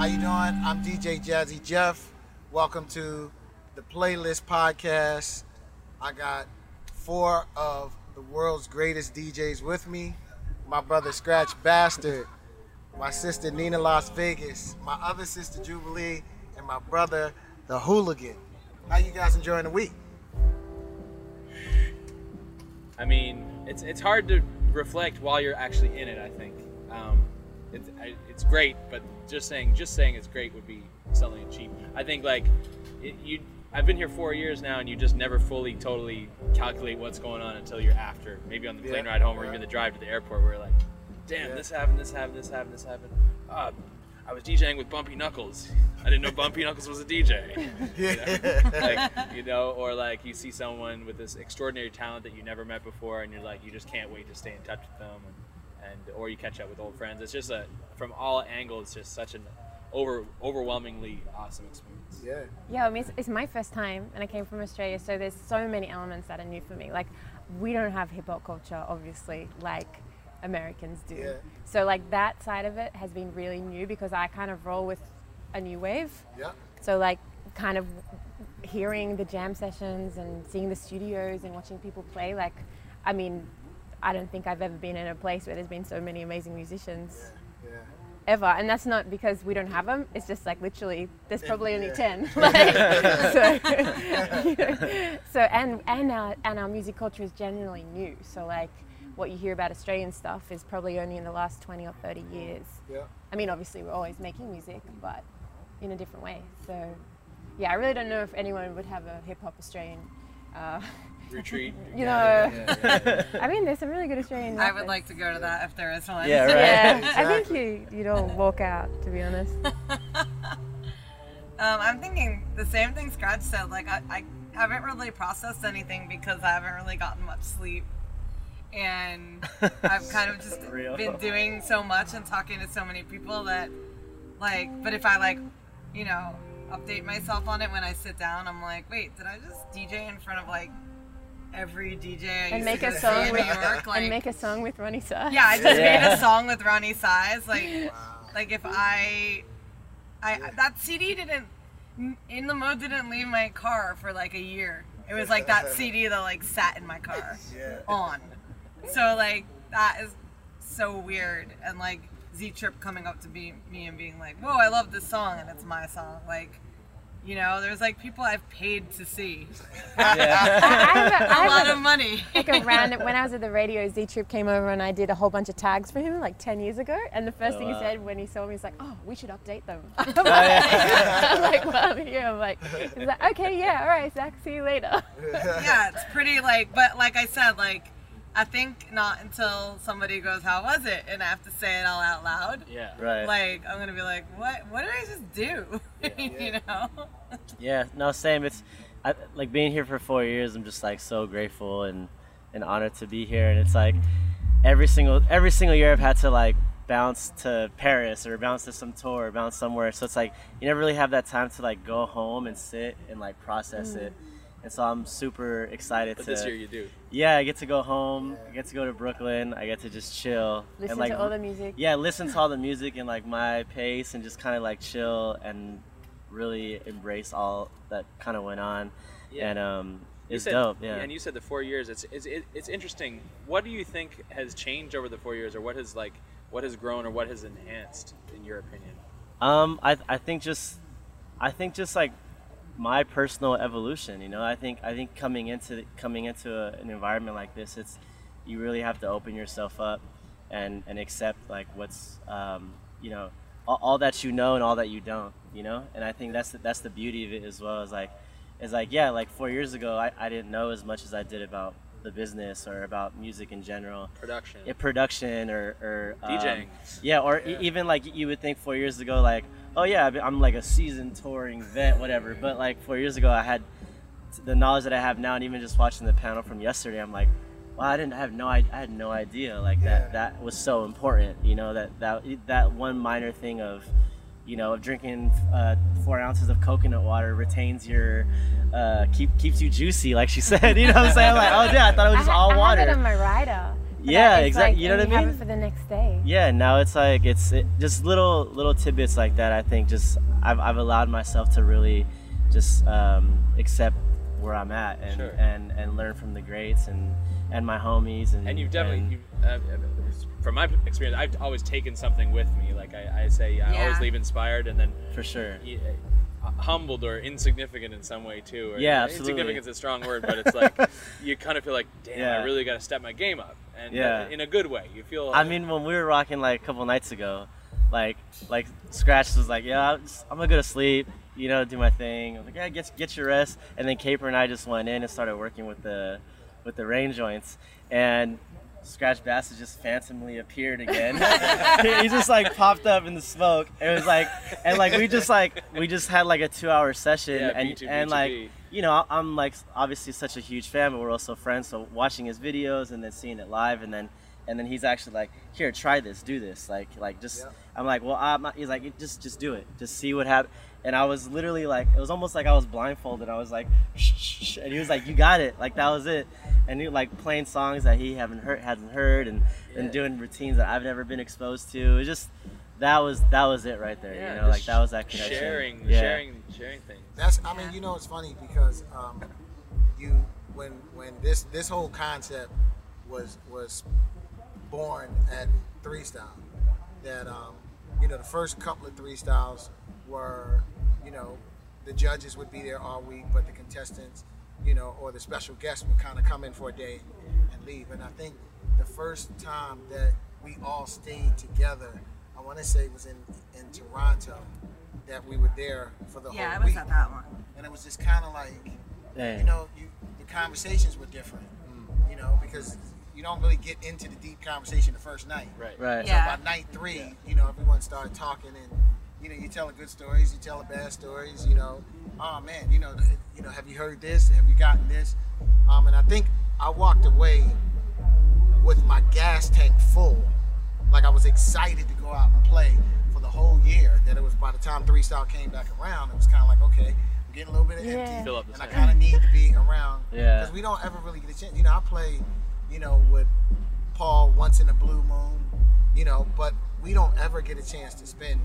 How you doing? I'm DJ Jazzy Jeff. Welcome to the Playlist Podcast. I got four of the world's greatest DJs with me. My brother Scratch Bastid, my sister Nina Las Vegas, my other sister Jubilee, and my brother the Hooligan. How you guys enjoying the week? I mean, it's it's hard to reflect while you're actually in it. I think um, it's I, it's great, but just saying just saying it's great would be selling it cheap. I think like it, you. I've been here four years now, and you just never fully, totally calculate what's going on until you're after. Maybe on the plane Yeah, ride home, or yeah. even the drive to the airport, where you're like, "Damn, Yeah. this happened, this happened, this happened, this happened." Uh, I was DJing with Bumpy Knuckles. I didn't know Bumpy Knuckles was a DJ. You know? like you know, or like you see someone with this extraordinary talent that you never met before, and you're like, you just can't wait to stay in touch with them, and, and or you catch up with old friends. It's just a from all angles, it's just such an over overwhelmingly awesome experience. Yeah. Yeah, I mean, it's, it's my first time, and I came from Australia, so there's so many elements that are new for me. Like, we don't have hip hop culture, obviously, like Americans do. Yeah. So, like, that side of it has been really new because I kind of roll with a new wave. Yeah. So, like, kind of hearing the jam sessions and seeing the studios and watching people play, like, I mean, I don't think I've ever been in a place where there's been so many amazing musicians Yeah. ever and that's not because we don't have them it's just like literally there's probably only Yeah. 10 like, so, you know, so and and our and our music culture is generally new so like what you hear about australian stuff is probably only in the last 20 or 30 years Yeah. i mean obviously we're always making music but in a different way so yeah i really don't know if anyone would have a hip-hop australian uh, Retreat. you know i mean there's some really good australian I would like to go to that if there is one. Yeah, right. yeah i think you you'd all walk out to be honest Um, I'm thinking the same thing Scratch said. Like I, I haven't really processed anything because I haven't really gotten much sleep, and I've kind of just Real. been doing so much and talking to so many people that, like, but if I like, you know, update myself on it when I sit down, I'm like, wait, did I just DJ in front of like every DJ I and used make to a song in with New York? Like, and make a song with Roni Size. Yeah, I just made a song with Roni Size. Like, like if I, I that CD didn't, in the mode didn't leave my car for like a year. It was like that CD that like sat in my car Yeah. on. So like that is so weird. And like Z Trip coming up to be, me and being like, "Whoa, I love this song," and it's my song. Like, you know, there's like people I've paid to see I, I have a, I a have lot a- of money. like a random. When I was at the radio, Z Trip came over and I did a whole bunch of tags for him like ten years ago. And the first Oh, thing he wow. said when he saw me was like, "Oh, we should update them." I'm like, yeah. I'm like, well, I'm here. I'm like, he's like, okay, yeah, all right, Zach, see you later. yeah, it's pretty like, but like I said, like, I think not until somebody goes, "How was it?" and I have to say it all out loud. Yeah. Right. Like, I'm gonna be like, "What? What did I just do?" you know? Yeah, no, same. It's I, like being here for four years. I'm just like so grateful and and honored to be here. And it's like every single every single year I've had to like bounce to Paris or bounce to some tour or bounce somewhere. So it's like you never really have that time to like go home and sit and like process it. Mm. And so I'm super excited But to. this year you do. yeah, I get to go home. I get to go to Brooklyn. I get to just chill Listen and like to all the music. yeah, listen to all the music and like my pace and just kind of like chill and really embrace all that kind of went on. Yeah. And um, it's said- dope. Yeah. And you said the four years. It's, it's it's interesting. What do you think has changed over the four years, or what has like what has grown, or what has enhanced, in your opinion? Um, I I think just I think just like my personal evolution. You know, I think I think coming into coming into a, an environment like this, it's you really have to open yourself up and and accept like what's um, you know all, all that you know and all that you don't. You know, and I think that's the, that's the beauty of it as well. Is like is like yeah, like four years ago, I, I didn't know as much as I did about the business or about music in general. Production, Yeah, production or, or um, DJing. yeah, or e- even like you would think four years ago, like, oh yeah, I've been- I'm like a seasoned touring vet, whatever. But like four years ago, I had the knowledge that I have now, and even just watching the panel from yesterday, I'm like, wow, I didn't have no, I, I had no idea like Yeah. that. That was so important, you know, that that that one minor thing of, you know, of drinking uh, four ounces of coconut water retains your, uh, keep keeps you juicy, like she said. You know what I'm saying? Like, oh yeah, I thought it was just I, ha- all I water. have it on my rider. Yeah, It's exactly. like- you know what I Have mean? it for the next day. yeah now it's like it's it, just little little tidbits like that i think just i've, I've allowed myself to really just um, accept where i'm at and, Sure. and and learn from the greats and and my homies and and you've definitely and- you've, uh, uh, from my experience i've always taken something with me like i, I say i always leave inspired and then for sure y- uh, humbled or insignificant in some way too or Yeah, absolutely. insignificant's a strong word but it's like you kind of feel like damn Yeah. i really got to step my game up and Yeah. in a good way you feel i mean when we were rocking like a couple nights ago like like scratch was like yeah I'm, just, I'm gonna go to sleep you know do my thing I'm like yeah get, get your rest and then caper and i just went in and started working with the with the rain joints and Scratch Bastid just phantomly appeared again. he just like popped up in the smoke. It was like, and like we just like we just had like a two-hour session, Yeah, and B2B2B. and like you know I'm like obviously such a huge fan, but we're also friends. So watching his videos and then seeing it live, and then and then he's actually like, here, try this, do this, like like just. Yeah. I'm like, well, I'm not, he's like, just just do it, just see what happens. And I was literally like, it was almost like I was blindfolded. I was like, shh, shh, shh. and he was like, you got it, like that was it. And he like playing songs that he haven't heard, hasn't heard, and Yeah. and doing routines that I've never been exposed to. It was just that was that was it right there. yeah, you know, like that was that connection. sharing yeah. sharing sharing things That's. I mean, you know, it's funny because um, you when when this this whole concept was was born at Three Style, that um, you know the first couple of Three Styles were, you know, the judges would be there all week, but the contestants, you know, or the special guests would kind of come in for a day and leave. And I think the first time that we all stayed together, I want to say it was in in Toronto, that we were there for the Yeah, whole week. Yeah, I whole was at that one. and it was just kind of like Yeah. you know, you the conversations were different, you know, because you don't really get into the deep conversation the first night. right Right. So Yeah. by night three, you know, everyone started talking, and you know, you're telling good stories, you're telling bad stories, you know. Oh man, you know, you know, have you heard this? Have you gotten this? Um, and I think I walked away with my gas tank full, like I was excited to go out and play for the whole year. That it was by the time Three Style came back around, it was kind of like okay, I'm getting a little bit of Yeah. empty, Fill up and I kind of need to be around Yeah. because we don't ever really get a chance. You know, I play, you know, with Paul once in a blue moon, you know, but we don't ever get a chance to spend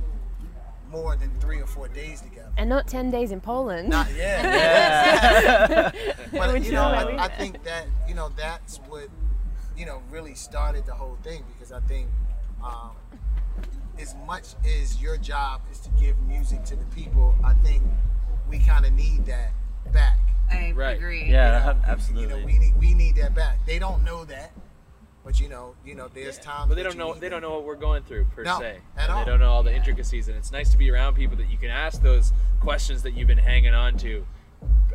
more than three or four days together. And not 10 days in Poland. Not yet. Yeah. but Which you know, I, I think that you know that's what you know really started the whole thing because I think um, as much as your job is to give music to the people, I think we kind of need that back. I Right. agree. Yeah. You know, absolutely. You know, we need we need that back. They don't know that, but you know, you know, there's times. but they don't know need they don't know what we're going through per No, se at And all. they don't know all the intricacies and it's nice to be around people that you can ask those questions that you've been hanging on to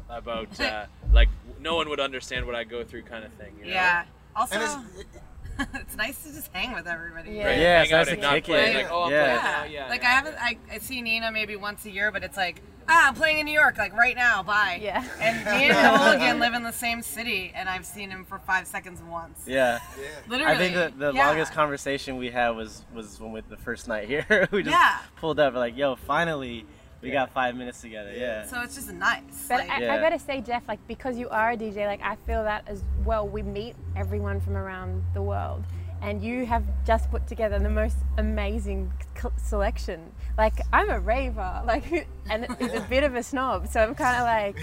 about uh, like no one would understand what I go through kind of thing you know? Yeah. Also, And it's, it's, nice to just hang with everybody. Yeah. Right? Yeah, it's nice to kick it. like oh I'm Yeah. yeah like yeah. I haven't, I, I see Nina maybe once a year, but it's like, ah, I'm playing in New York, like right now, bye. Yeah. And me and Hooligan live in the same city, and I've seen him for five seconds once. yeah. yeah. Literally. I think the, the yeah. longest conversation we had was was when we the first night here. we just Yeah. pulled up like, yo, finally we Yeah. got five minutes together. Yeah. So it's just nice. But like, I, Yeah. I gotta say, Jeff, like because you are a DJ, like I feel that as well. We meet everyone from around the world, and you have just put together the most amazing selection. Like I'm a raver, like, and it's a bit of a snob, so I'm kind of like,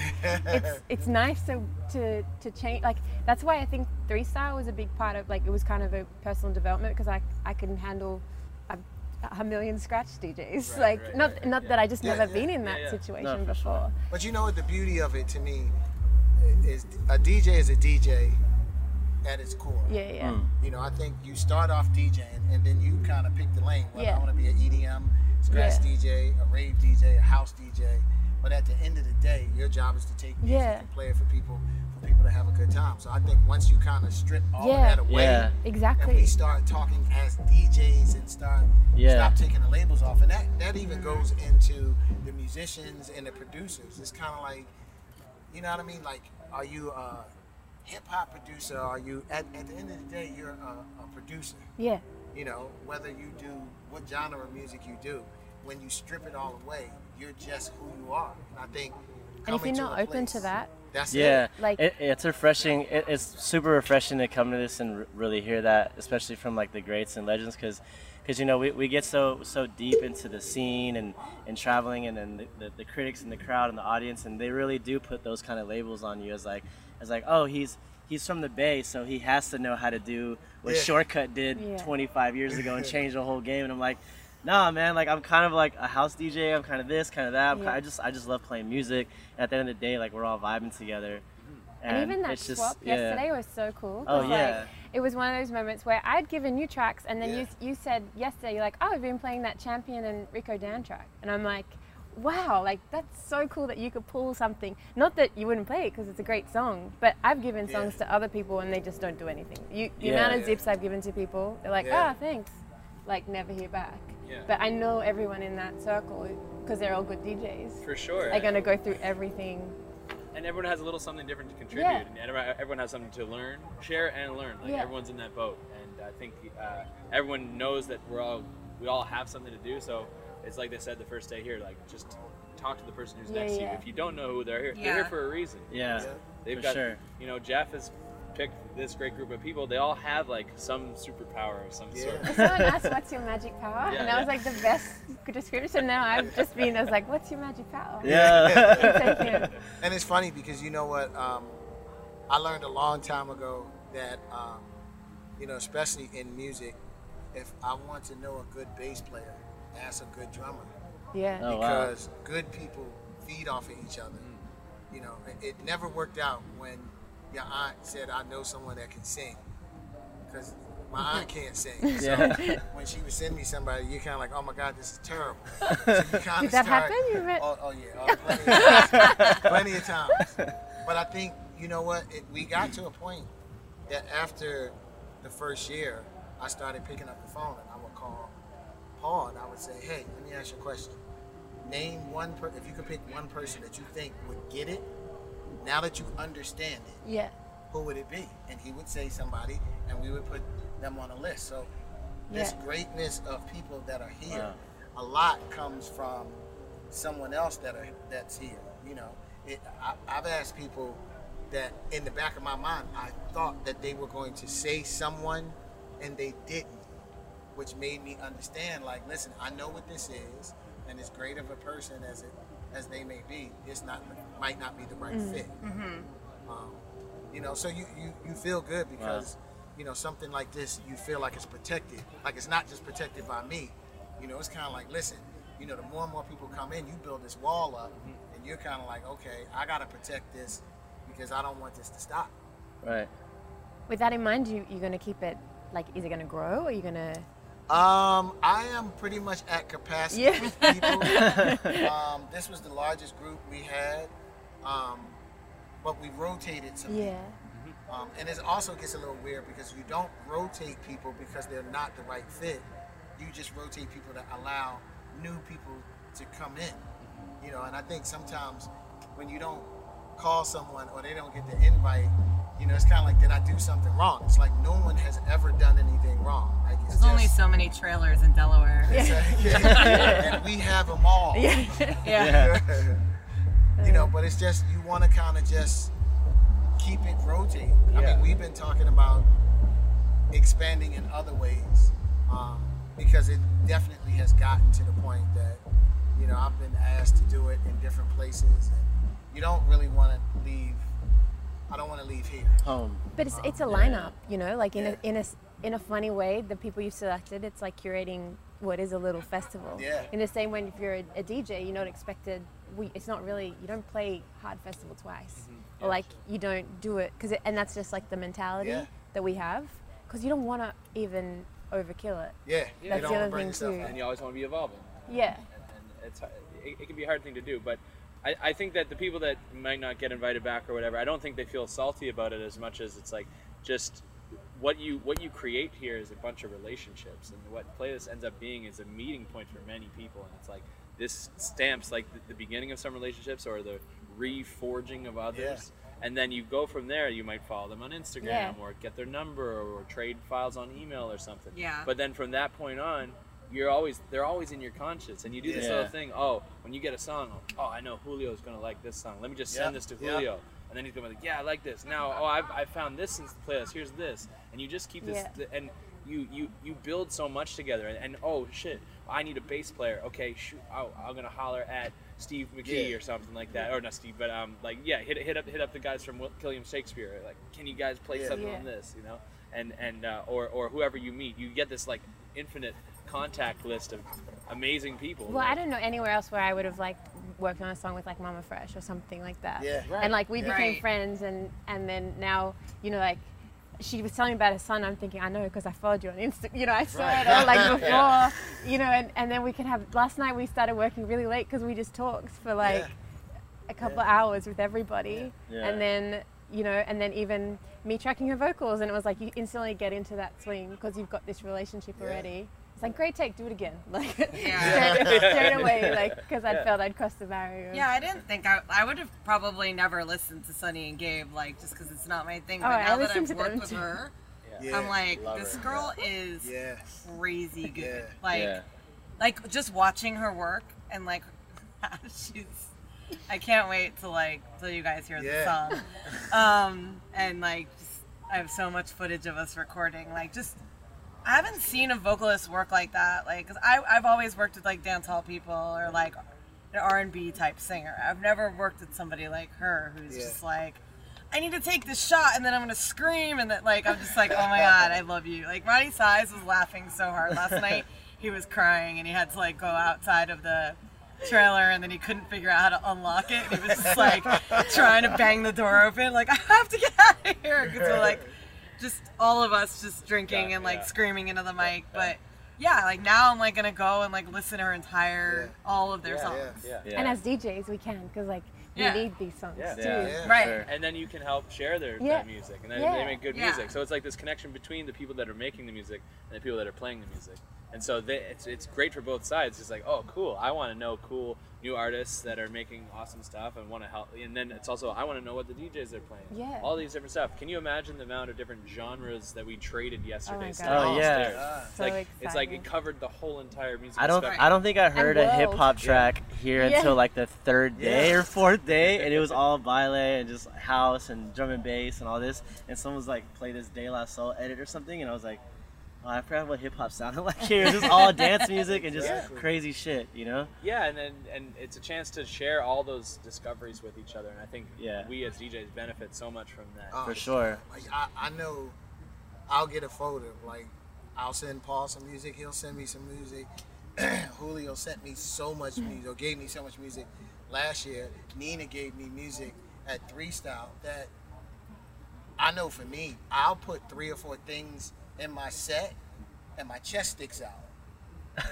it's it's nice to to to change. Like that's why I think three style was a big part of like it was kind of a personal development because I I can handle. A, a million scratch DJs, Right, like right, not right, not yeah. that I just Yeah, never yeah. been in that Yeah, yeah. situation No, before. sure. But you know what the beauty of it to me is a DJ is a DJ at its core. Yeah, yeah. Mm. You know, I think you start off DJing and then you kind of pick the lane. Whether Yeah. I want to be an EDM, scratch Yeah. DJ, a rave DJ, a house DJ. But at the end of the day, your job is to take music Yeah. and play it for people, for people to have a good time. So I think once you kind of strip all Yeah. of that away, Yeah. exactly, and we start talking as DJs and start Yeah. stop taking the labels off, and that that even goes into the musicians and the producers. It's kind of like, you know what I mean? Like, are you a hip hop producer? Are you at, at the end of the day, you're a, a producer. Yeah. You know, whether you do what genre of music you do, when you strip it all away, you're just who you are. And I think And if you're not a open to that, That's yeah, it. Like- it, it's refreshing. It, it's super refreshing to come to this and r- really hear that, especially from like the greats and legends, because because you know we, we get so so deep into the scene and, and traveling and then the, the, the critics and the crowd and the audience and they really do put those kind of labels on you as like as like oh he's he's from the bay so he has to know how to do what Yeah. shortcut did Yeah. 25 years ago and change the whole game and i'm like nah man like i'm kind of like a house dj i'm kind of this kind of that I'm ki- Yeah. i just i just love playing music and at the end of the day like we're all vibing together and, even that it's just- swap yeah. yesterday was so cool. Oh, 'cause, yeah. Like, it was one of those moments where I'd given you tracks, and then Yeah. you you said yesterday you're like, oh, we've been playing that Champion and Rico Dan track, and I'm like. Wow, like that's so cool that you could pull something. Not that you wouldn't play it because it's a great song, but I've given songs Yeah. to other people and they just don't do anything. You, the Yeah. amount of Yeah. zips I've given to people, they're like, ah, thanks, like never hear back. Yeah. But I know everyone in that circle because they're all good DJs. For sure. Are gonna go through everything. and everyone has a little something different to contribute, Yeah. and everyone- everyone has something to learn, share, and learn. Like everyone's in that boat, and I think uh, everyone knows that we're all we all have something to do. So it's like they said the first day here, like just talk to the person who's Yeah, next to you. If you don't know who they're here, they're here for a reason. yeah, Yeah. They've for got, sure. you know, Jeff has picked this great group of people. They all have like some superpower of some Yeah. sort. Someone asked, "What's your magic power?" Yeah, and that was like the best description. Now I've just been as like, "What's your magic power?" yeah Thank you. And it's funny because you know what? Um, I learned a long time ago that, um, you know, especially in music, if I want to know a good bass player, ask a good drummer. Yeah. Oh, wow. because good people feed off of each other. Mm. You know, it, it never worked out when your aunt said, "I know someone that can sing," because my aunt can't sing. So Yeah. when she would send me somebody, you're kind of like, "Oh my God, this is terrible." So you kind Did that happen? You met- Oh, oh yeah, oh, plenty, of times. plenty of times. But I think you know what? It, we got to a point that after the first year, I started picking up the phone and I would call Paul and I would say, "Hey, let me ask you a question. Name one per- if you could pick one person that you think would get it. Now that you understand it, Yeah. who would it be?" And he would say somebody, and we would put them on a list. So this Yeah. greatness of people that are here, Wow. a lot comes from someone else that are that's here. You know, it, I, I've asked people that in the back of my mind, I thought that they were going to say someone, and they didn't, which made me understand. Like, listen, I know what this is, and as great of a person as it as they may be, it's not might not be the right mm. fit. Mm-hmm. Um, you know, so you, you you feel good because you know something like this, you feel like it's protected. Like it's not just protected by me. You know, it's kind of like, listen, you know, the more and more people come in, you build this wall up, mm-hmm. and you're kind of like, okay, I gotta protect this because I don't want this to stop. right With that in mind, you you're gonna keep it like, is it gonna grow? Or are you gonna? Um, I am pretty much at capacity Yeah. with people. um, this was the largest group we had, um, but we rotated some. Yeah. Um, and it also gets a little weird because you don't rotate people because they're not the right fit. You just rotate people that allow new people to come in. You know, and I think sometimes when you don't call someone or they don't get the invite, you know, it's kind of like, did I do something wrong? It's like no one has ever done anything wrong. Like it's There's only so many trailers in Delaware. and we have them all. Yeah. Yeah. you know, but it's just you want to kind of just keep it rotating. I mean, we've been talking about expanding in other ways um, because it definitely has gotten to the point that you know I've been asked to do it in different places, and you don't really want to leave. I don't want to leave here. home But it's it's a Yeah. lineup, you know, like in Yeah. a in a s- in a funny way. The people you've selected, it's like curating what is a little festival. Yeah. In the same way, if you're a, a DJ, you're not expected. We, it's not really. You don't play hard festival twice, mm-hmm. or like you don't do it because, and that's just like the mentality Yeah. that we have. Because you don't want to even overkill it. Yeah, That's you the don't wanna other thing too. and you always want to be evolving. Yeah. and, and it's it, it can be a hard thing to do but I, I think that the people that might not get invited back or whatever i don't think they feel salty about it as much as it's like just what you what you create here is a bunch of relationships. And what playlist ends up being is a meeting point for many people. And it's like this stamps like the, the beginning of some relationships or the reforging of others. And then you go from there you might follow them on instagram Yeah. or get their number or, or trade files on email or something. Yeah. but then from that point on you're always they're always in your conscience, and you do this Yeah. little thing. Oh, when you get a song, oh, I know Julio's gonna like this song. Let me just send Yep, this to yep. Julio. And then he's gonna be like, yeah, I like this. Now, oh, I've, I found this in the playlist. Here's this, and you just keep this, Yeah. and you you you build so much together. And, and oh shit, I need a bass player. Okay, shoot, oh, I'm gonna holler at Steve McGee Yeah. or something like that, or not Steve, but um, like yeah, hit hit up hit up the guys from william Shakespeare. Like, can you guys play Yeah. something Yeah. on this? You know, and and uh, or or whoever you meet, you get this like infinite contact list of amazing people. Well, I don't know anywhere else where I would have like worked on a song with like Mama Fresh or something like that. Yeah. Right. And like we Yeah. became Right. friends, and and then now you know like. She was telling me about her son. I'm thinking, I know because I followed you on Insta. You know, I saw Right. it all like before. Yeah. You know, and, and then we could have. Last night we started working really late because we just talked for like Yeah. a couple of hours with everybody, Yeah. and then you know, and then even me tracking her vocals, and it was like you instantly get into that swing because you've got this relationship Yeah. already. It's like great take, do it again, like Yeah. straight, straight away, like because I Yeah. felt I'd crossed the barrier. Yeah, I didn't think I, I would have probably never listened to Sunny and Gabe, like just because it's not my thing. Oh, But I now that listened I've to worked them with too. her, Yeah. I'm like, Love this her. girl is Yeah. crazy good. Yeah. Like, yeah. like just watching her work and like she's. I can't wait to like till you guys hear Yeah. the song, um, and like just, I have so much footage of us recording. Like just I haven't seen a vocalist work like that. Like, cause I I've always worked with like dance hall people or like an R and B type singer. I've never worked with somebody like her who's Yeah. just like. I need to take this shot and then I'm gonna scream and then like I'm just like oh my god I love you like Roni Size was laughing so hard last night he was crying and he had to like go outside of the trailer and then he couldn't figure out how to unlock it and he was just like trying to bang the door open like I have to get out of here because we're like just all of us just drinking Yeah, and like yeah. screaming into the mic but yeah like now I'm like gonna go and like listen to her entire all of their Yeah, songs yeah. Yeah. And as DJs, we can because like we Yeah. need these songs Yeah. too. Yeah. Yeah. Right. Sure. and then you can help share their, Yeah. their music, and then Yeah. they make good Yeah. music. So it's like this connection between the people that are making the music and the people that are playing the music. And so they, it's it's great for both sides. It's like, oh, cool. I want to know cool new artists that are making awesome stuff and want to help. And then it's also I want to know what the DJs are playing. Yeah. All these different stuff. Can you imagine the amount of different genres that we traded yesterday? my God. Oh, yeah. downstairs? Ah. It's So like it's like it covered the whole entire music. I don't. spectrum. I don't think I heard a hip hop track here Yeah. until like the third day Yeah. or fourth day, and it was all baile and just house and drum and bass and all this. And someone was like, "Play this De La Soul edit or something," and I was like, oh, "I forgot what hip hop sounded like here. It's just all dance music and just Exactly. crazy shit, you know?" Yeah, and then and it's a chance to share all those discoveries with each other, and I think Yeah. we as DJs benefit so much from that. Oh, For sure. Like I, I know I'll get a folder. Like I'll send Paul some music, he'll send me some music. Julio sent me so much music or gave me so much music last year. Nina gave me music at three style that I know for me, I'll put three or four things in my set and my chest sticks out.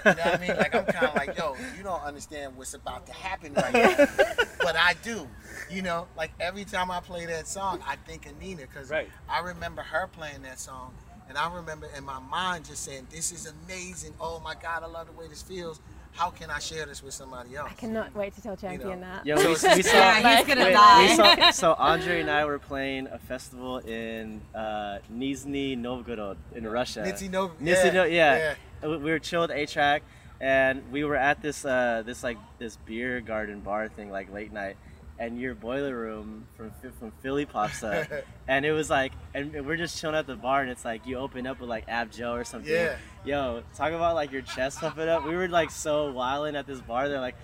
You know what I mean? Like I'm kind of like, yo, you don't understand what's about to happen right now, but I do. You know, like every time I play that song, I think of Nina because Right. I remember her playing that song, and I remember in my mind just saying, "This is amazing! Oh my God, I love the way this feels. How can I share this with somebody else?" I cannot wait to tell Champion that. Yo, we, we saw. Yeah, he's gonna wait, die. we saw- so Andre and I were playing a festival in uh, Nizhny Novgorod in Russia. Nizhny Nov- Nizhny yeah, No- yeah. yeah. We we were chilled at A track, and we were at this uh, this like this beer garden bar thing like late night, and your boiler room from from Philly pops up, and it was like, and we're just chilling at the bar, and it's like you open up with like Ab Joe or something. Yeah. Yo, talk about like your chest puffing up. We were like so wilding at this bar. They're like,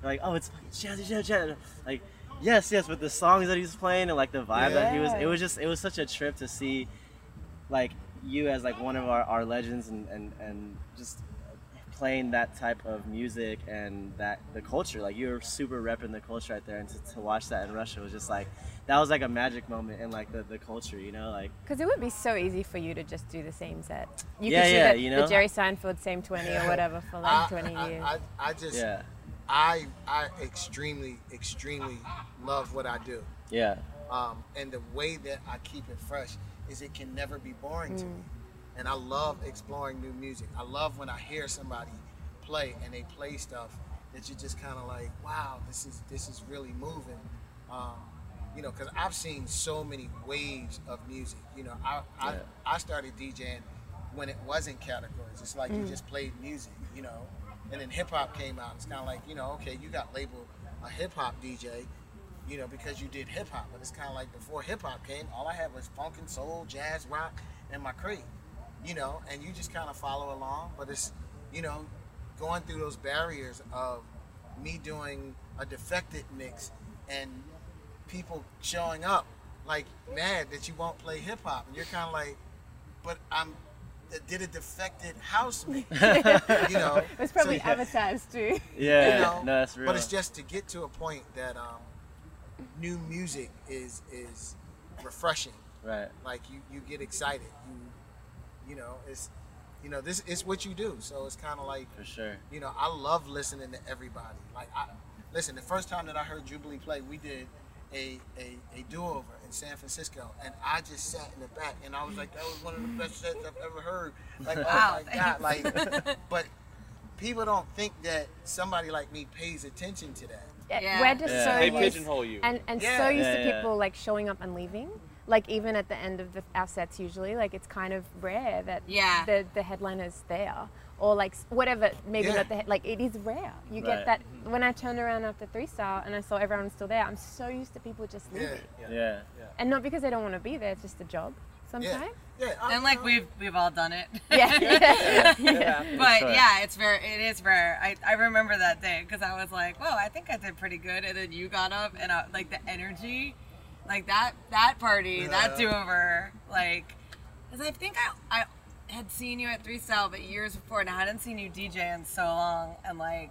they're like, oh, it's jazzy, jazzy, jazzy. Like, yes, yes, with the songs that he was playing and like the vibe that he was. It was just, it was such a trip to see, like you as like one of our, our legends and, and and just playing that type of music and that the culture. Like you were super repping the culture right there, and to, to watch that in Russia was just like that was like a magic moment in like the, the culture. You know, like Because it would be so easy for you to just do the same set. You Yeah, could do yeah, the, you the? Jerry Seinfeld same 20 or whatever for like 20 I, years. I, I, I just, yeah, I, I extremely, extremely love what I do. yeah, Um, and the way that I keep it fresh is it can never be boring to Mm. me. And I love exploring new music. I love when I hear somebody play and they play stuff that you're just kind of like, wow, this is this is really moving. Um, you know, because I've seen so many waves of music. You know, I I, Yeah. I started DJing when it wasn't categories. It's like you just played music, you know. And then hip hop came out. It's kind of like you know, okay, you got labeled a hip hop DJ, you know, because you did hip hop. But it's kind of like before hip hop came, all I had was funk and soul, jazz, rock, and my crate, you know. And you just kind of follow along. But it's, you know, going through those barriers of me doing a defected mix and people showing up like mad that you won't play hip hop, and you're kind of like, but I'm did a defected house mix, you know. It's probably So, advertised too. Yeah, you know, no, that's real. But it's just to get to a point that um, new music is is refreshing. right. Like you you get excited. You you know it's you know this is what you do. So it's kind of like For sure. you know I love listening to everybody. Like I listen. The first time that I heard Jubilee play, we did a a, a do over in San Francisco, and I just sat in the back and I was like, that was one of the best sets I've ever heard. Like oh Wow, oh my god, like but. People don't think that somebody like me pays attention to that. Yeah. We're just Yeah. so They used, pigeonhole you. and and Yeah. so used Yeah, to yeah. people like showing up and leaving. Like even at the end of the, our sets, usually, like it's kind of rare that Yeah. the the headliner's there, or like whatever. Maybe Yeah. not the head, like it is rare. You Right. get that mm-hmm. when I turned around after three style and I saw everyone was still there. I'm so used to people just Yeah. leaving, Yeah. and not because they don't want to be there. It's just a job sometimes. Yeah. I- And like we've we've all done it. Yeah, yeah, yeah. But sure. yeah, it's very it is rare. I, I remember that day because I was like, whoa, I think I did pretty good. And then you got up and I, like the energy, like that that party, that do over, like, because I think I I had seen you at Three Style, but years before, and I hadn't seen you DJ in so long, and like,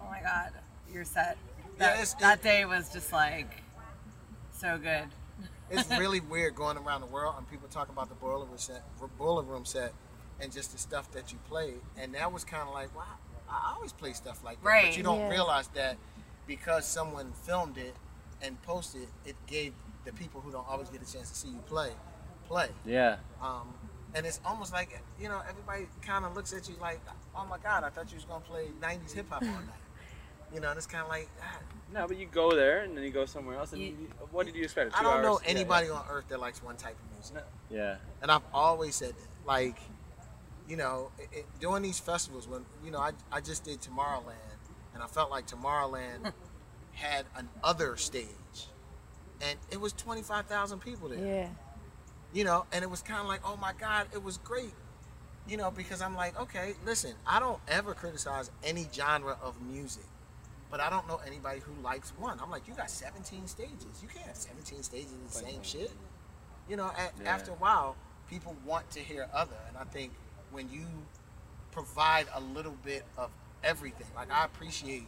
oh my god, your set. Yeah, That, it's- that it- day was just like so good. it's really weird going around the world and people talk about the boiler room set, boiler room set, and just the stuff that you played. And that was kind of like, wow, I always play stuff like that. Right. But you don't Yeah. realize that because someone filmed it and posted, it gave the people who don't always get a chance to see you play, play. Yeah. Um, and it's almost like you know everybody kind of looks at you like, oh my god, I thought you was gonna play '90s hip hop all night. You know, and it's kind of like, ah, No, but you go there and then you go somewhere else. And You- you, what did you expect? I don't know hours? Yeah, yeah. anybody on earth that likes one type of music. No. Yeah. And I've always said that. Like, you know, it, it, doing these festivals, when, you know, I, I just did Tomorrowland, and I felt like Tomorrowland had an other stage. And it was 25,000 people there. yeah. You know, and it was kind of like, oh my God, it was great. You know, because I'm like, okay, listen, I don't ever criticize any genre of music. But I don't know anybody who likes one. I'm like, you got 17 stages. You can't have 17 stages of the same shit. You know, at, Yeah. after a while, people want to hear other. And I think when you provide a little bit of everything, like I appreciate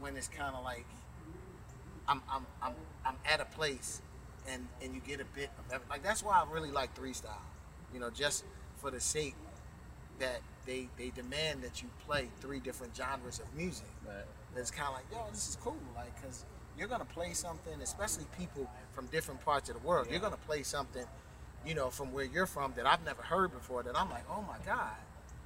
when it's kind of like I'm, I'm, I'm, I'm at a place and, and you get a bit of everything. Like that's why I really like three style. You know, just for the sake that they they demand that you play three different genres of music. Right. That's kind of like, yo, this is cool, like, cause you're gonna play something, especially people from different parts of the world. You're gonna play something, you know, from where you're from that I've never heard before. That I'm like, oh my god.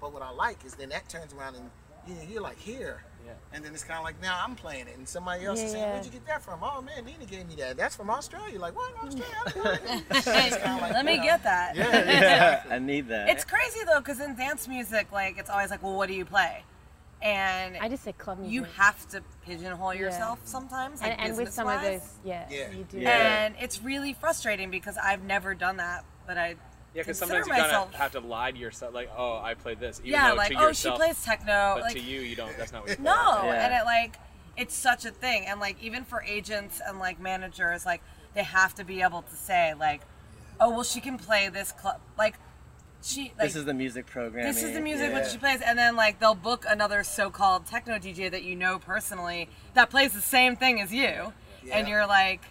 But what I like is then that turns around and you you're like here, Yeah. and then it's kind of like now I'm playing it, and somebody else is saying, Yeah. where'd you get that from? Oh man, Nina gave me that. That's from Australia. Like what? Australia? I don't know it. It's kinda like, Let me know, get that. Yeah, Yeah. exactly. I need that. It's crazy though, because in dance music, like it's always like, well, what do you play? And I just say club music. you have to pigeonhole Yeah. yourself sometimes, like and, and with some of business-wise. those, yeah, Yeah. you do. Yeah. And it's really frustrating because I've never done that, but I Yeah, because sometimes you kind myself. of have to lie to yourself, like, oh, I played this. Even yeah, though like to oh, yourself, she plays techno. But like to you, you don't. That's not what you play. no, Yeah. and it like it's such a thing, and like even for agents and like managers, like they have to be able to say like, oh well, she can play this club, like she like this is the music program. this is the music Yeah. which she plays, and then like they'll book another so-called techno DJ that you know personally that plays the same thing as you, and you're like,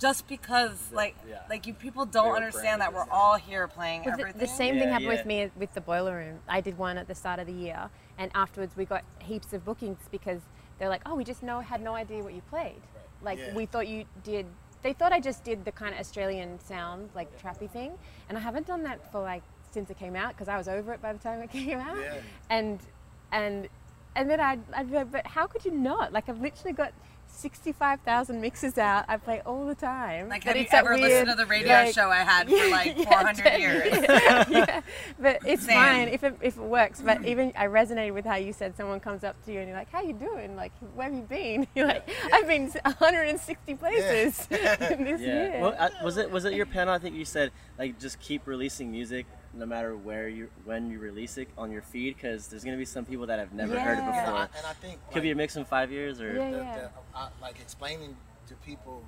just because like Yeah. like you people don't Their understand that we're all here playing Well, the, everything. the same thing happened yeah. with me with the boiler room. I did one at the start of the year, and afterwards we got heaps of bookings because they're like, "Oh, we just know had no idea what you played. Like Yeah. we thought you did." They thought I just did the kind of Australian sound, like trappy thing, and I haven't done that for like since it came out because I was over it by the time it came out. Yeah. And and and then I'd, I'd be like, but how could you not? Like I've literally got 65,000 mixes out. I play all the time. Like, have you it's that ever weird, listened to the radio like- show I had for like Yeah, 400 years? yeah, but it's Same. fine if it, if it works. But even I resonated with how you said someone comes up to you and you're like, "How you doing? Like, where have you been?" You're like, "I've been 160 places in this Yeah. year." Well, I, was it was it your panel? I think you said like just keep releasing music no matter where you when you release it on your feed because there's gonna be some people that have never heard it Yeah. And before. I, and I think Could be a mix in five years or Yeah. the, the, uh, like explaining to people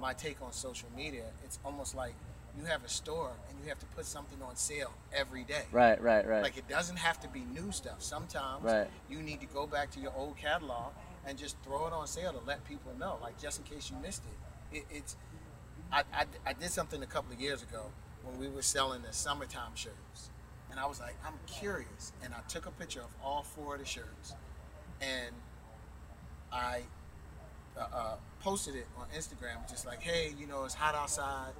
my take on social media. It's almost like you have a store and you have to put something on sale every day. right, right, right. Like it doesn't have to be new stuff. Sometimes Right. you need to go back to your old catalog and just throw it on sale to let people know, like just in case you missed it. it it's I, I, I did something a couple of years ago when we were selling the summertime shirts, and I was like, I'm curious, and I took a picture of all four of the shirts, and I uh, uh, posted it on Instagram, just like, hey, you know, it's hot outside.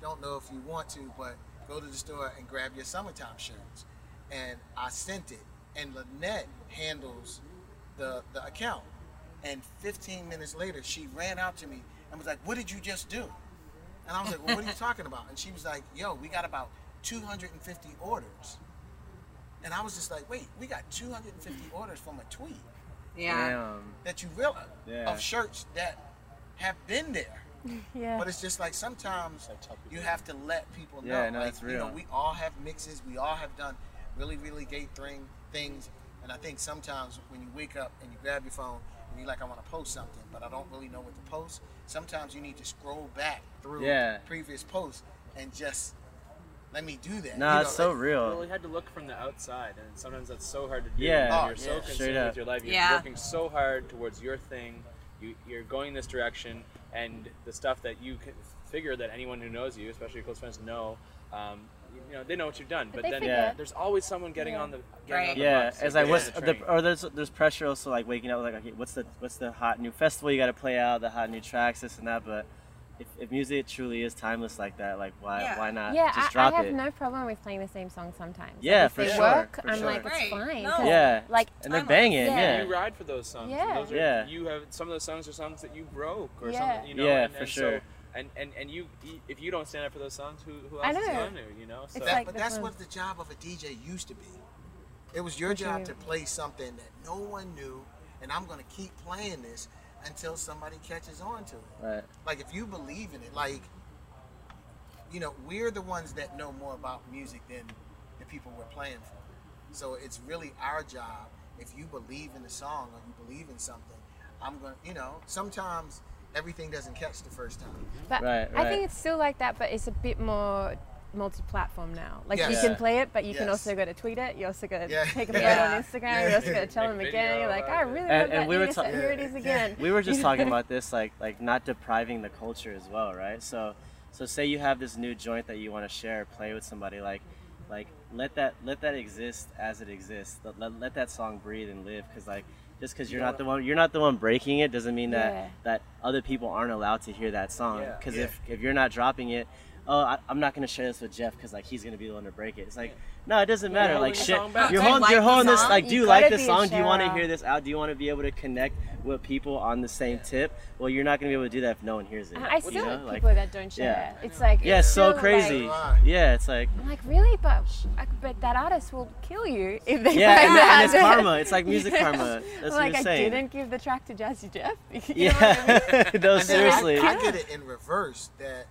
Don't know if you want to, but go to the store and grab your summertime shirts. And I sent it, and Lynette handles the the account. And 15 minutes later, she ran out to me and was like, "What did you just do?" And I was like, "Well, what are you talking about?" And she was like, "Yo, we got about 250 orders." And I was just like, "Wait, we got 250 orders from a tweet Yeah. Damn. that you realize Yeah. of shirts that have been there." yeah. But it's just like sometimes I tell people you have to let people know. Yeah, no, like, that's You know, real. we all have mixes. We all have done really, really great thing, things. And I think sometimes when you wake up and you grab your phone and you're like, I want to post something, but I don't really know what to post. Sometimes you need to scroll back through Yeah. previous posts and just let me do that. Nah, You it's so like- Well, You we had to look from the outside, and sometimes that's so hard to do. Yeah. Oh, you're so yeah. consumed Straight up. with your life. You're Yeah. working so hard towards your thing. You, you're going this direction, and the stuff that you can figure that anyone who knows you, especially your close friends, know. Um, you know, they know what you've done, but, they then forget. there's always someone getting Yeah. on the getting Right. on the Yeah, bus, it's like, like what's the the, or there's there's pressure also like waking up like okay what's the what's the hot new festival you got to play out the hot new tracks this and that but if, if music truly is timeless like that like why Yeah. why not yeah, just I, drop I have it no problem with playing the same song sometimes. Like, Yeah, if for they sure, work, for I'm sure. like, it's Right. fine. No. 'cause, Yeah. Like, and they're banging yeah. yeah, you ride for those songs. Yeah. Those are, Yeah. You have some of those songs are songs that you broke or Yeah. something. You know, Yeah, and, for and sure. So, and, and and you if you don't stand up for those songs, who who else is going to? You know. So That- like but that's what the job of a DJ used to be. It was your job to play something that no one knew, and I'm going to keep playing this until somebody catches on to it. right Like if you believe in it, like you know, we're the ones that know more about music than the people we're playing for. So it's really our job. If you believe in the song or you believe in something, I'm gonna, you know, sometimes everything doesn't catch the first time. But Right, I think it's still like that, but it's a bit more multi-platform now. Like you can play it, but you can also go to tweet it. You also go to Yeah. take a photo Yeah. on Instagram. Yeah. You also go to tell them again. You're like, about I really And- love and that we were new ta- set. Here it is Yeah. again. we were just talking about this like like not depriving the culture as well right so so say you have this new joint that you want to share play with somebody like like let that let that exist as it exists let, let, let that song breathe and live because like just because you're not the one you're not the one breaking it doesn't mean that Yeah. that other people aren't allowed to hear that song Yeah. because Yeah. if if you're not dropping it oh I, i'm not going to share this with jeff because like he's going to be the one to break it it's like no it doesn't matter holding like shit you're Do you holding like you're the holding this like You do you like this song do you want to hear this out do you want to be able to connect with people on the same tip well you're not going to be able to do that if no one hears it I you still know? have like people that don't share. yeah. It's like yeah it's it's so crazy Like, Like- yeah it's like I'm like really, but like, but that artist will kill you if they yeah find and, out. and it's karma it's like music Yeah. karma that's like what you're saying. I didn't give the track to Jazzy Jeff. You know what I mean? yeah no And then I- seriously I, get it in reverse that,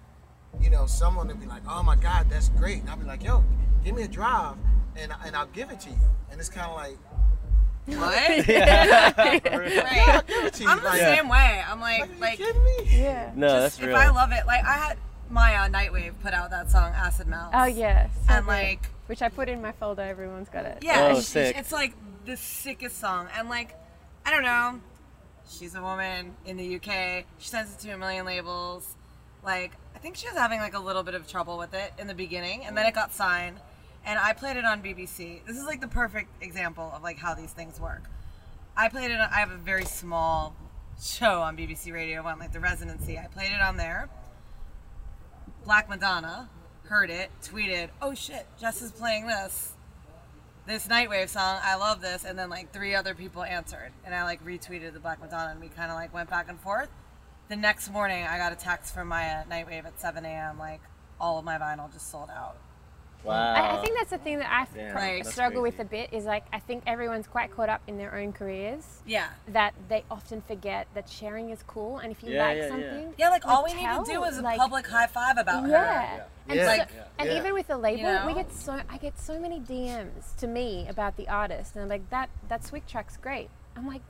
you know, someone would be like, oh my God, that's great. And I'll be like, yo, give me a drive and, and I'll give it to you. And it's kind of like, What? yeah. Right. I'll give it to you. I'm the like, same way. I'm like, like, are you like, kidding me? yeah. no just, that's if I love it, like I had Maya Nightwave put out that song Acid Mouse. Oh yeah. so And good. like, which I put in my folder. Everyone's got it. yeah, Oh, it's, sick. it's like the sickest song. And like, I don't know, she's a woman in the UK. She sends it to a million labels. Like, I think she was having like a little bit of trouble with it in the beginning, and then it mm. got signed. And I played it on BBC. This is like the perfect example of like how these things work. I played it. On, I have a very small show on BBC Radio One, like the Residency. I played it on there. Black Madonna heard it, tweeted, "Oh shit, Jess is playing this." this Nightwave song, I love this, and then like three other people answered, and I like retweeted the Black Madonna, and we kind of like went back and forth. The next morning, I got a text from Maya Nightwave at 7 a.m. like all of my vinyl just sold out. Wow. I, I think that's the thing that I Damn, like, that's struggle with a bit is like I think everyone's quite caught up in their own careers Yeah. that they often forget that sharing is cool and if you Yeah, like yeah, yeah. something Yeah, like all we tell, need to do is a like- public high five about her. yeah. And, Yeah. so, Like- and Yeah. even with the label, You we get so I get so many DMs to me about the artist, and I'm like, that that Swick track's great. I'm like,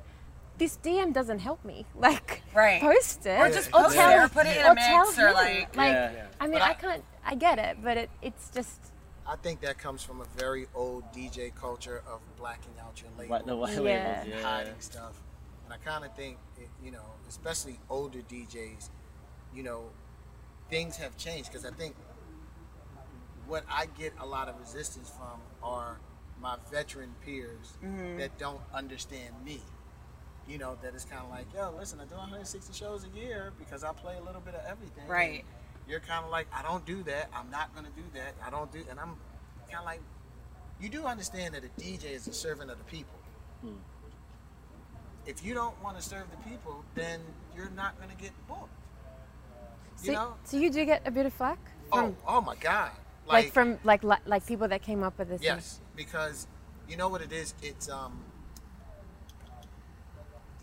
this DM doesn't help me. Like, Right. post it, Or just or post tell, it or put it in a or tell mix or him. like. like. Yeah. Yeah. I mean, I- I, can't. I get it, but it, it's just I think that comes from a very old DJ culture of blacking out your label. What, the white Yeah. labels, and yeah. hiding stuff. And I kind of think, it, you know, especially older DJs, you know, things have changed because I think what I get a lot of resistance from are my veteran peers Mm-hmm. that don't understand me. You know, that it's kind of like, yo, listen, I do 160 shows a year because I play a little bit of everything. Right. You're kind of like, I don't do that. I'm not going to do that. I don't do, and I'm kind of like, you do understand that a DJ is a servant of the people. If you don't want to serve the people, then you're not going to get booked. You know? so you do get a bit of flack Oh, from oh my God! like, from like like people that came up with this. Yes, because you know what it is. It's um,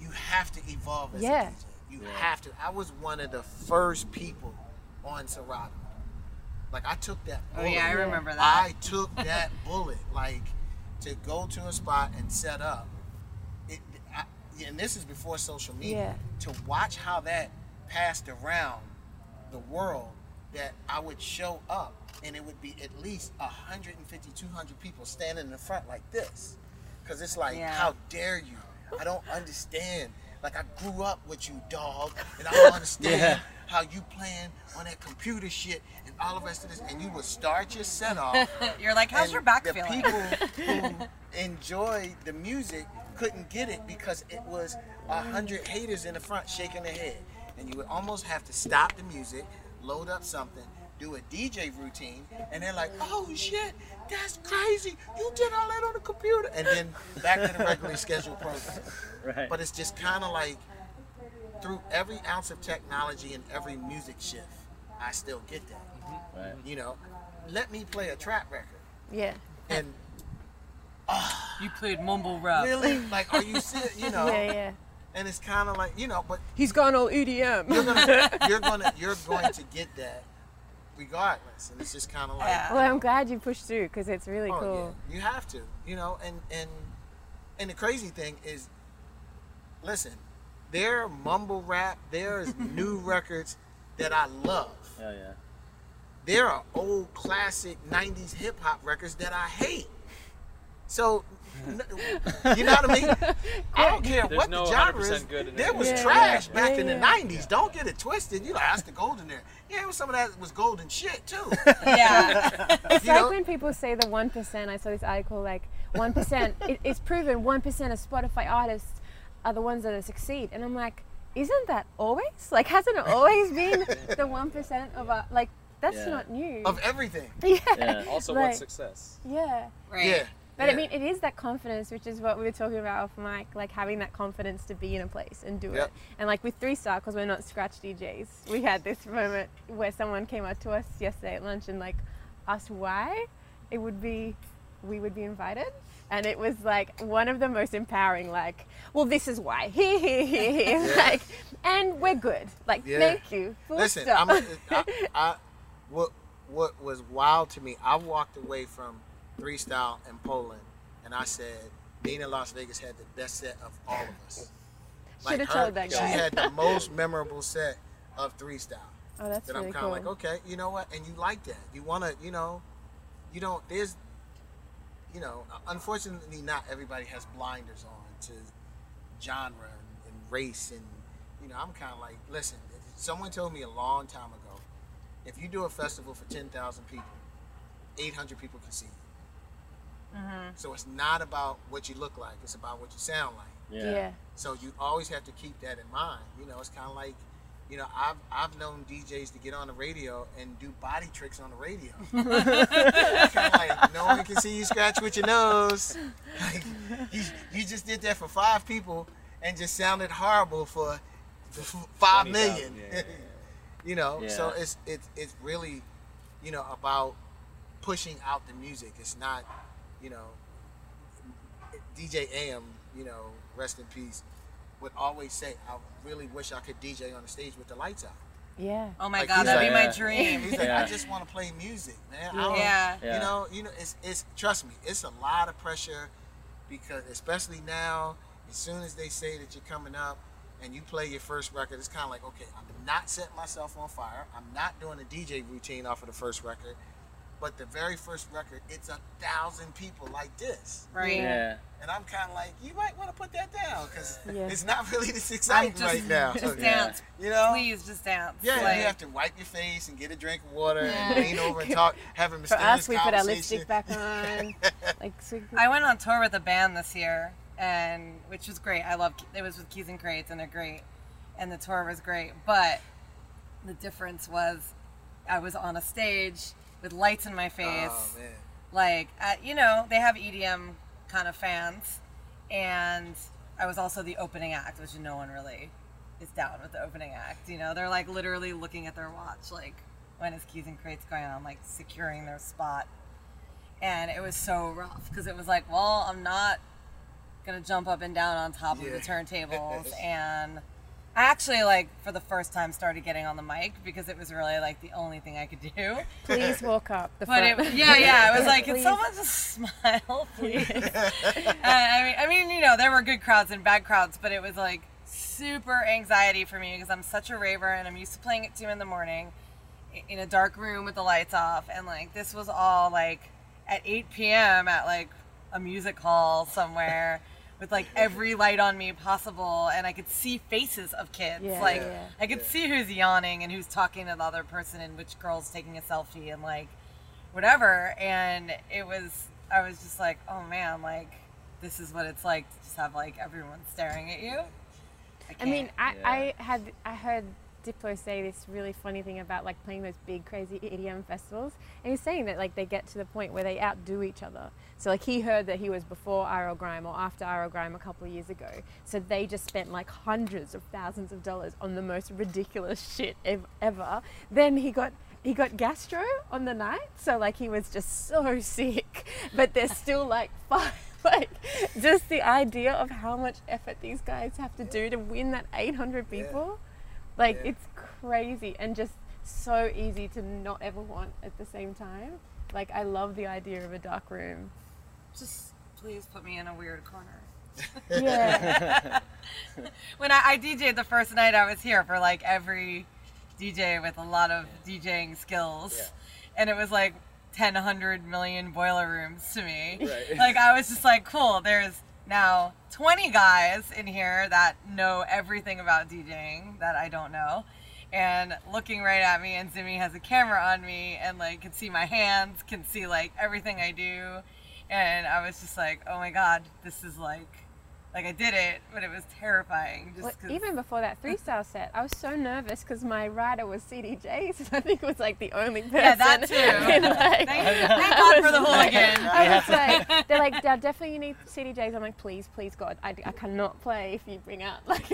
you have to evolve as Yeah. a DJ. You have to. I was one of the first people on Serato. Like I took that. Oh Bullet. yeah, I remember that. I took that bullet, like to go to a spot and set up. It, I, and this is before social media. To watch how that passed around the world, that I would show up and it would be at least 150, 200 people standing in the front like this. Because it's like, Yeah. how dare you? I don't understand. Like I grew up with you, dog, and I don't understand Yeah. how you playing on that computer shit and all the rest of this. And you would start your set off. You're like, how's and your back the feeling? people who enjoy the music couldn't get it because it was a hundred haters in the front shaking their head, and you would almost have to stop the music, load up something, do a DJ routine, and they're like, "Oh shit, that's crazy! You did all that on the computer," and then back to the regularly scheduled program. Right. But it's just kind of like through every ounce of technology and every music shift, I still get that. Mm-hmm. right. You know, let me play a trap record Yeah. and ah. You played mumble rap. really like are you serious you know Yeah, yeah. and it's kind of like you know but He's gone all EDM. you're gonna you're gonna you're going to get that regardless and it's just kind of like Yeah. well, I'm glad you pushed through because it's really oh cool. yeah you have to you know and and and the crazy thing is listen there are mumble rap there's new records that i love Oh yeah. there are old classic 90s hip hop records that i hate so n- you know what i mean i don't care There's what no the genre 100% is good there was Yeah, trash yeah, back yeah, in the yeah. 90s don't get it twisted you know that's the golden era yeah it was some of that was golden shit too Yeah. It's You like know? when people say the one percent. I saw this article like one percent. it, it's proven one percent of Spotify artists are the ones that succeed, and I'm like, isn't that always? Like, hasn't it always been the one percent of our like? That's Yeah. not new. of everything yeah. Yeah. Also, Like- what's success? Yeah. Right. yeah But yeah. I mean, it is that confidence, which is what we were talking about off mic, like having that confidence to be in a place and do Yep. it. And like with Three Style, because we're not scratch DJs, we had this moment where someone came up to us yesterday at lunch and like asked why it would be, we would be invited. And it was like one of the most empowering, like, well, this is why. Here, here, here, here. Like, and we're good. Like, Yeah. thank you. Full Listen. I'm, I, I, what what was wild to me, I walked away from Three Style in Poland, and I said, Nina Las Vegas had the best set of all of us. Should've her- told that She had the most memorable set of Three Style. oh, that's That really I'm kind cool. of like, okay, you know what? And you like that. You want to, you know, you don't. There's, you know, unfortunately, not everybody has blinders on to genre and, and race, and you know, I'm kind of like, listen. Someone told me a long time ago, if you do a festival for ten thousand people, eight hundred people can see you. Mm-hmm. So it's not about what you look like; it's about what you sound like. Yeah. yeah. So you always have to keep that in mind. You know, it's kind of like, you know, I've I've known DJs to get on the radio and do body tricks on the radio. kind of like no one can see you scratch with your nose. Like you, you just did that for five people and just sounded horrible for five million. five 20,000, million. yeah, yeah, yeah. you know, so it's it's it's really, you know, about pushing out the music. It's not, you know, DJ AM, you know, rest in peace, would always say, I really wish I could DJ on the stage with the lights out. Yeah. Oh my Like, god, that'd like- be my Yeah. dream. He's like, Yeah. I just want to play music, man. I don't, Yeah. Yeah. You know, you know, it's it's trust me, it's a lot of pressure because especially now, as soon as they say that you're coming up and you play your first record, it's kind of like, okay, I'm not setting myself on fire. I'm not doing a DJ routine off of the first record. But the very first record, it's a thousand people like this. Right. Yeah. And I'm kind of like, you might want to put that down because Yeah. it's not really this I'm exciting just, right now. just Yeah. dance. You know? Please just dance. Yeah, Like, you have to wipe your face and get a drink of water Yeah. and lean over and talk, have a For mysterious us, we put our lipstick back on. like, so I went on tour with a band this year, and which was great. I love it was with Keys N Krates, and they're great, and the tour was great. But the difference was, I was on a stage with lights in my face, Oh like at, you know they have EDM kind of fans, and I was also the opening act, which no one really is down with the opening act. You know, they're like literally looking at their watch, like when is Keys N Krates going on, like securing their spot. And it was so rough because it was like, well, I'm not gonna jump up and down on top of the turntables, and I actually like for the first time started getting on the mic because it was really like the only thing I could do. please walk up the But front. it, yeah, yeah, it was like, can someone just smile, please? And I mean, I mean, you know, there were good crowds and bad crowds, but it was like super anxiety for me because I'm such a raver and I'm used to playing at two in the morning in a dark room with the lights off, and like this was all like at 8 p.m. at like a music hall somewhere. With like every light on me possible, and I could see faces of kids. Yeah, like yeah. I could see who's yawning and who's talking to the other person, and which girl's taking a selfie, and like whatever. And it was, I was just like, oh man, like this is what it's like to just have like everyone staring at you. I mean. I, Yeah. I had I heard Diplo say this really funny thing about like playing those big crazy EDM festivals, and he's saying that like they get to the point where they outdo each other. So like he heard that he was before Iro Grime or after Iro Grime a couple of years ago. So they just spent like hundreds of thousands of dollars on the most ridiculous shit ev- ever. Then he got he got gastro on the night, so like he was just so sick. But they're still like five. Like just the idea of how much effort these guys have to do to win that 800 Yeah. People, like Yeah. it's crazy and just so easy to not ever want at the same time. Like I love the idea of a dark room. just please put me in a weird corner. Yeah, When I, I DJ'd the first night I was here for like every DJ with a lot of DJing skills, Yeah. and it was like 10, 100 million boiler rooms to me. Right. Like I was just like, cool. There's now 20 guys in here that know everything about DJing that I don't know. And looking right at me, and Zimmy has a camera on me, and like can see my hands, can see like everything I do, and I was just like, oh my god, this is like, like I did it, but it was terrifying. Just Well, 'cause- even before that three style set, I was so nervous because my rider was CDJ, so I think it was like the only person. Yeah, that too. in, like- Thank, thank God for the Hooligan. I was like, they're like, "Dad, definitely you need CDJs. I'm like, please, please, God, I, I cannot play if you bring out like,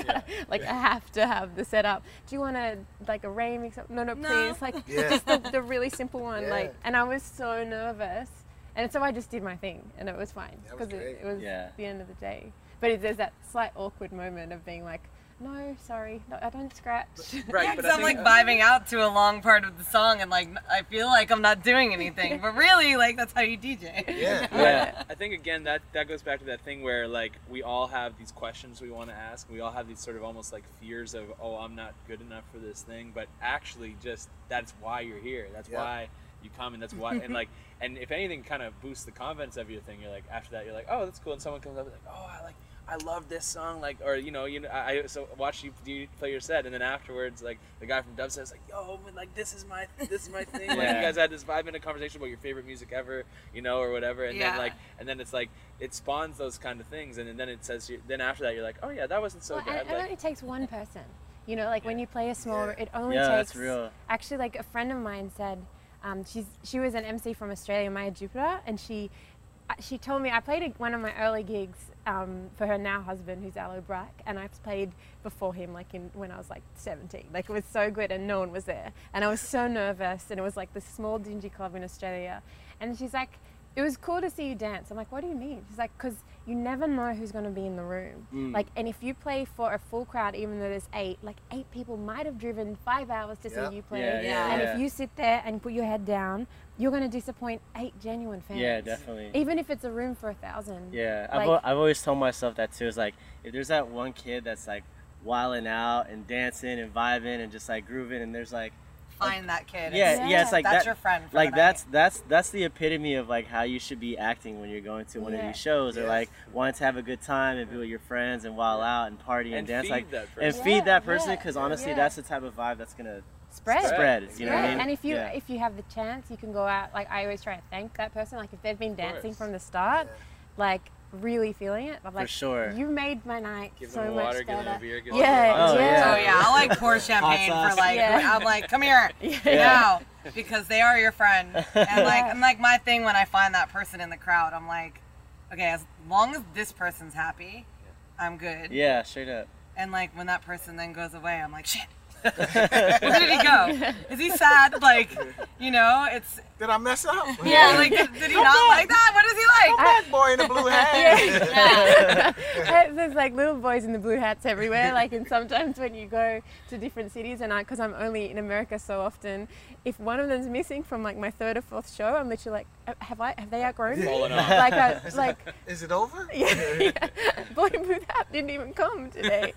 like I have to have the setup. Do you want to like a remix? No, no, No. please, like Yeah. just the, the really simple one. Yeah. Like, and I was so nervous, and so I just did my thing, and it was fine That was because it, great. it was Yeah. the end of the day. But there's that slight awkward moment of being like, no, sorry, no, I don't scratch. Right, Yeah, but 'cause I I'm like vibing out to a long part of the song, and like I feel like I'm not doing anything, but really, like that's how you DJ. Yeah. Yeah. I think again that that goes back to that thing where like we all have these questions we want to ask. We all have these sort of almost like fears of oh I'm not good enough for this thing, but actually just that's why you're here. That's Yeah. why you come and that's why and like and if anything kind of boosts the confidence of your thing, you're like after that you're like oh that's cool and someone comes up and like oh I like I love this song like or you know you know I I- so watch you do you play your set and then afterwards like the guy from Dub says like yo man, like this is my this is my thing like you guys had this five minute conversation about your favorite music ever you know or whatever and Yeah. then like and then it's like it spawns those kind of things and then it says you, then after that you're like oh yeah that wasn't so Well, bad and it like, only takes one person. You know, like when you play a small, Yeah. it only Yeah, takes. that's real. Actually, like a friend of mine said, um, she's she was an MC from Australia, Maya Jupiter, and she she told me I played a, one of my early gigs um, for her now husband, who's Aloe Blacc, and I played before him, like in when I was like 17. Like it was so good, and no one was there, and I was so nervous, and it was like this small dingy club in Australia, and she's like. It was cool to see you dance. I'm like, what do you mean? She's like, because you never know who's going to be in the room. Mm. Like, and if you play for a full crowd, even though there's eight, like eight people might have driven five hours to see you play. Yeah, yeah, and if you sit there and put your head down, you're going to disappoint eight genuine fans. Yeah, definitely. Even if it's a room for a thousand. Yeah, I've, I've always told myself that too. It's like if there's that one kid that's like wilding out and dancing and vibing and just like grooving, and there's like Find that kid. yeah, Yeah. yeah, it's like that's that. your friend. For like the that's night. that's that's the epitome of like how you should be acting when you're going to one of these shows or like wanting to have a good time and be with your friends and wild out and party and, And dance like that and feed that person yeah, because honestly yeah. that's the type of vibe that's gonna Spread. spread. You know what I mean? And if you Yeah. if you have the chance, you can go out. Like I always try to thank that person. Like if they've been dancing from the start, Yeah. like really feeling it. I'm For like, sure. You made my night Give so them a much water, give them better. a beer, give Yeah, them a hot Oh, yeah. Oh yeah, I like pour champagne for like. Yeah. I'm like, come here Yeah. now, because they are your friend. And like, I'm like my thing when I find that person in the crowd, I'm like, okay, as long as this person's happy, I'm good. Yeah, straight up. And like when that person then goes away, I'm like, shit. Where did he go? Is he sad? Like, you know, it's Did I mess up? yeah. Like, did, did he not like that? What is he like? Black boy in the blue hat. yeah. There's like little boys in the blue hats everywhere. Like, and sometimes when you go to different cities, and I, because I'm only in America so often, if one of them's missing from like my third or fourth show, I'm literally like, "Uh, have I, have they outgrown me? Like, I, like, Is it over? yeah, yeah. boy in blue hat didn't even come today.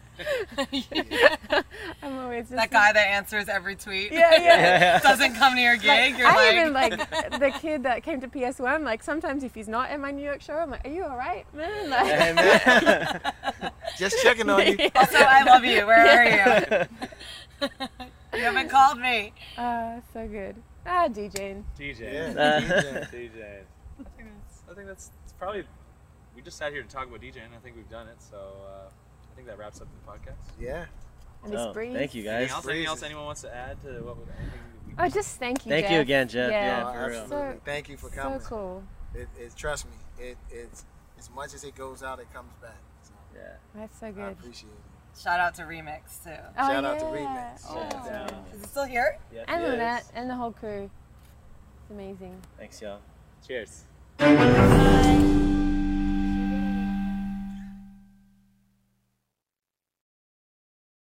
I'm always just That guy that answers every tweet. Yeah, yeah. Doesn't come to your gig. You're I like, even like the kid that came to PS1. Like sometimes if he's not at my New York show, I'm like, "Are you all right, man?" Like, Hey, man. Just checking on you. also, I love you. Where are you? You haven't called me. Ah, so good. Ah, DJing. DJ. Yeah. Uh, DJ. DJ. I think that's. I think that's. It's probably. We just sat here to talk about DJing. I think we've done it. So uh, I think that wraps up the podcast. Yeah. And this Oh, breeze. thank you Anything guys. else? Anything else anyone wants to add to what? would- Anything we, Oh, just thank you. Thank you Jeff. again, Jeff. Yeah, Oh, for absolutely. So- Thank you for coming. So cool. It, it, trust me, it, it's as much as it goes out, it comes back. So Yeah. That's so good. I appreciate it. Shout out to Remix too. Oh, Shout out to. Remix. Oh. Yeah. Is he still here? Yeah. And Yes. Lynette and the whole crew. It's amazing. Thanks, y'all. cheers. Bye.